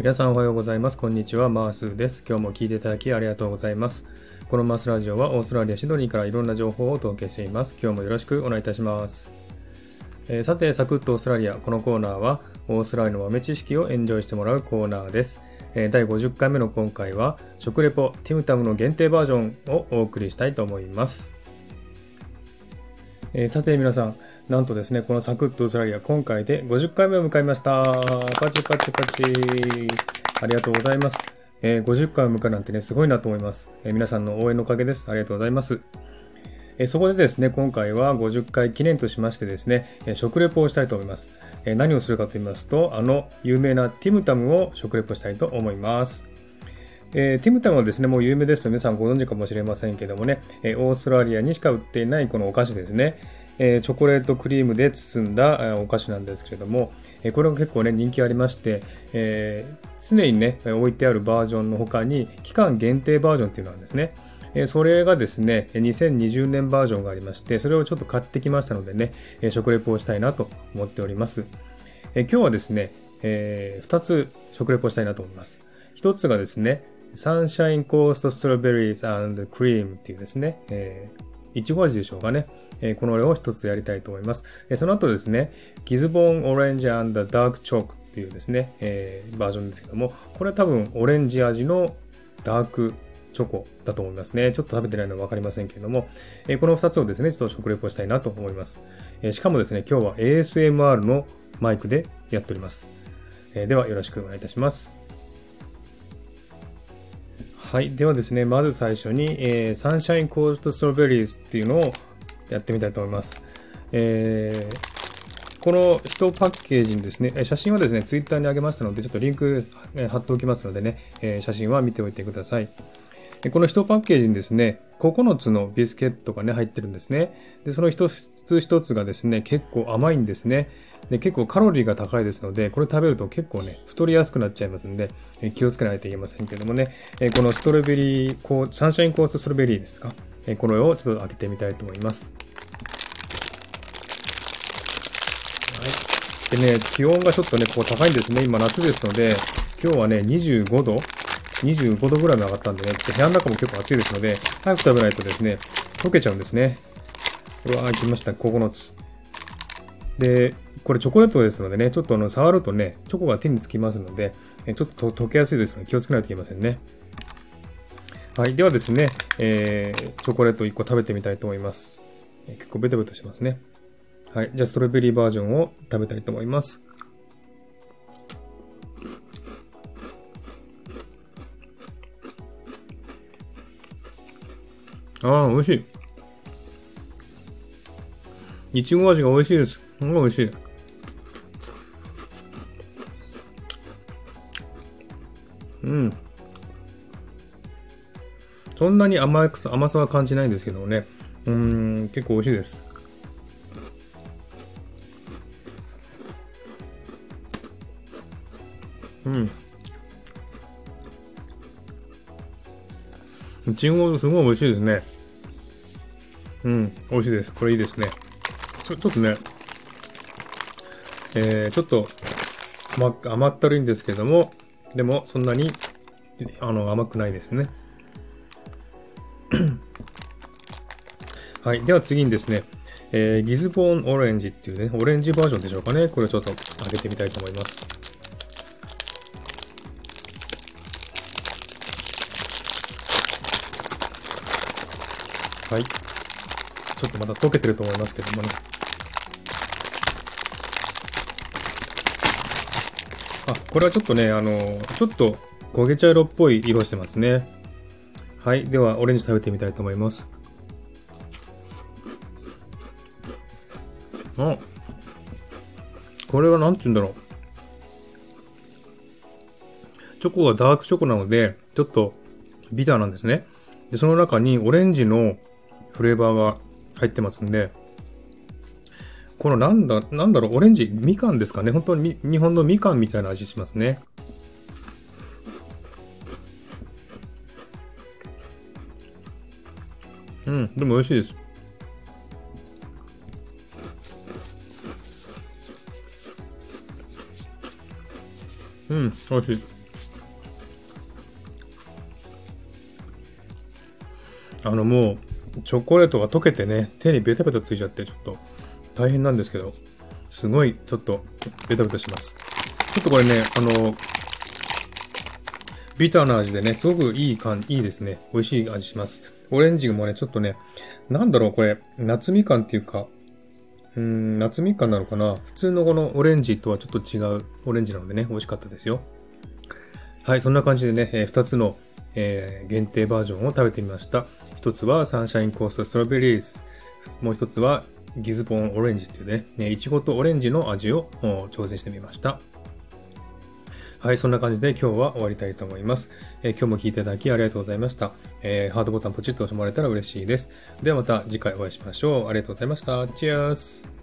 皆さんおはようございます。こんにちは。マースです。今日も聞いていただきありがとうございます。このマースラジオはオーストラリア・シドニーからいろんな情報をお届けしています。今日もよろしくお願いいたします。えー、さて、サクッとオーストラリア。このコーナーはオーストラリアの豆知識をエンジョイしてもらうコーナーです。えー、第50回目の今回は食レポティムタムの限定バージョンをお送りしたいと思います。えー、さて皆さん、なんとですね、このサクッとオーストラリア、今回で50回目を迎えました。パチパチパチ。ありがとうございます。えー、50回を迎えなんてね、すごいなと思います。えー、皆さんの応援のおかげです。ありがとうございます。えー、そこでですね、今回は50回記念としましてですね、え食レポをしたいと思います。え何をするかと言いますと、あの有名なティムタムを食レポしたいと思います。えー、ティムタムはですね、もう有名ですと皆さんご存知かもしれませんけどもね、えー、オーストラリアにしか売っていないこのお菓子ですね。え、チョコレートクリームで包んだ、え、お菓子なんですけれども、え、これが結構ね、人気ありまして、え、常にね、置いてあるバージョンの他に、期間限定バージョンっていうのなんですね。それがですね、2020年バージョンがありまして、それをちょっと買ってきましたのでね、食レポをしたいなと思っております。え今日はですね、えー、2つ食レポしたいなと思います。1つがですね、サンシャインコーストストロベリーズクリームっていうですね、えーいちご味でしょうかね。えー、この例を一つやりたいと思います。えー、その後ですね、ギズボーンオレンジダークチョークっていうですね、えー、バージョンですけども、これは多分オレンジ味のダークチョコだと思いますね。ちょっと食べてないのはわかりませんけれども、え、この二つをですね、ちょっと食レポしたいなと思います。え、しかもですね、今日は ASMR のマイクでやっております。え、ではよろしくお願いいたします。はい。ではですね、まず最初に、えー、サンシャインコーストストロベリーズっていうのをやってみたいと思います。えー、この1パッケージにですね、写真はですね、ツイッターにあげましたので、ちょっとリンク貼っておきますのでね、え写真は見ておいてください。この1パッケージにですね、9つのビスケットがね、入ってるんですね。で、その一つ一つがですね、結構甘いんですね。で、結構カロリーが高いですので、これ食べると結構ね、太りやすくなっちゃいますんで、え気をつけないといけませんけどもね、えこのストロベリー、こう、サンシャインコーストストロベリーですか、えこれをちょっと開けてみたいと思います。はい。でね、気温がちょっとね、こう高いんですね。今夏ですので、今日はね、25度？25度ぐらいまで上がったんでね、部屋の中も結構暑いですので、早く食べないとですね、溶けちゃうんですね。うわー、来ました。9つ。で、これチョコレートですのでね、ちょっとあの触るとね、チョコが手につきますので、ちょっと溶けやすいですので気をつけないといけませんね。はい。ではですね、えー、チョコレート1個食べてみたいと思います。結構ベトベトしますね。はい。じゃあ、ストロベリーバージョンを食べたいと思います。ああ、美味しい。いちご味が美味しいです。すごい美味しい。うん。そんなに甘く甘さは感じないんですけどね。うん、結構美味しいです。うん。いちごすごい美味しいですね。うん、美味しいです。これいいですね。ちょっとね、えー、ちょっと、ま、甘ったるいんですけども、でもそんなに、あの、甘くないですね。はい。では次にですね、えー、ギズボーンオレンジっていうね、オレンジバージョンでしょうかね。これをちょっと開けてみたいと思います。はい。ちょっとまだ溶けてると思いますけどもね。あ、これはちょっとね、あの、ちょっと焦げ茶色っぽい色してますね。はい。では、オレンジ食べてみたいと思います。あこれは何て言うんだろう。チョコがダークチョコなので、ちょっとビターなんですね。で、その中にオレンジのフレーバーが入ってますんで、このなんだ、なんだろう、オレンジ、みかんですかね。本当に日本のみかんみたいな味しますね。うん、でも美味しいです。うん、美味しい。あのもう、チョコレートが溶けてね、手にベタベタついちゃって、ちょっと。大変なんですけど、すごい、ちょっと、ベタベタします。ちょっとこれね、あの、ビターな味でね、すごくいい感じ、いいですね。美味しい味します。オレンジもね、ちょっとね、なんだろう、これ、夏みかんっていうか、うん、夏みかんなのかな普通のこのオレンジとはちょっと違うオレンジなのでね、美味しかったですよ。はい、そんな感じでね、えー、2つの、えー、限定バージョンを食べてみました。1つはサンシャインコーストストロベリーズ。もう1つはギズボンオレンジっていうね、ねいちごとオレンジの味を挑戦してみました。はい、そんな感じで今日は終わりたいと思います。えー、今日も聴いていただきありがとうございました。えー、ハートボタンポチッと押してもらえたら嬉しいです。ではまた次回お会いしましょう。ありがとうございました。チェアース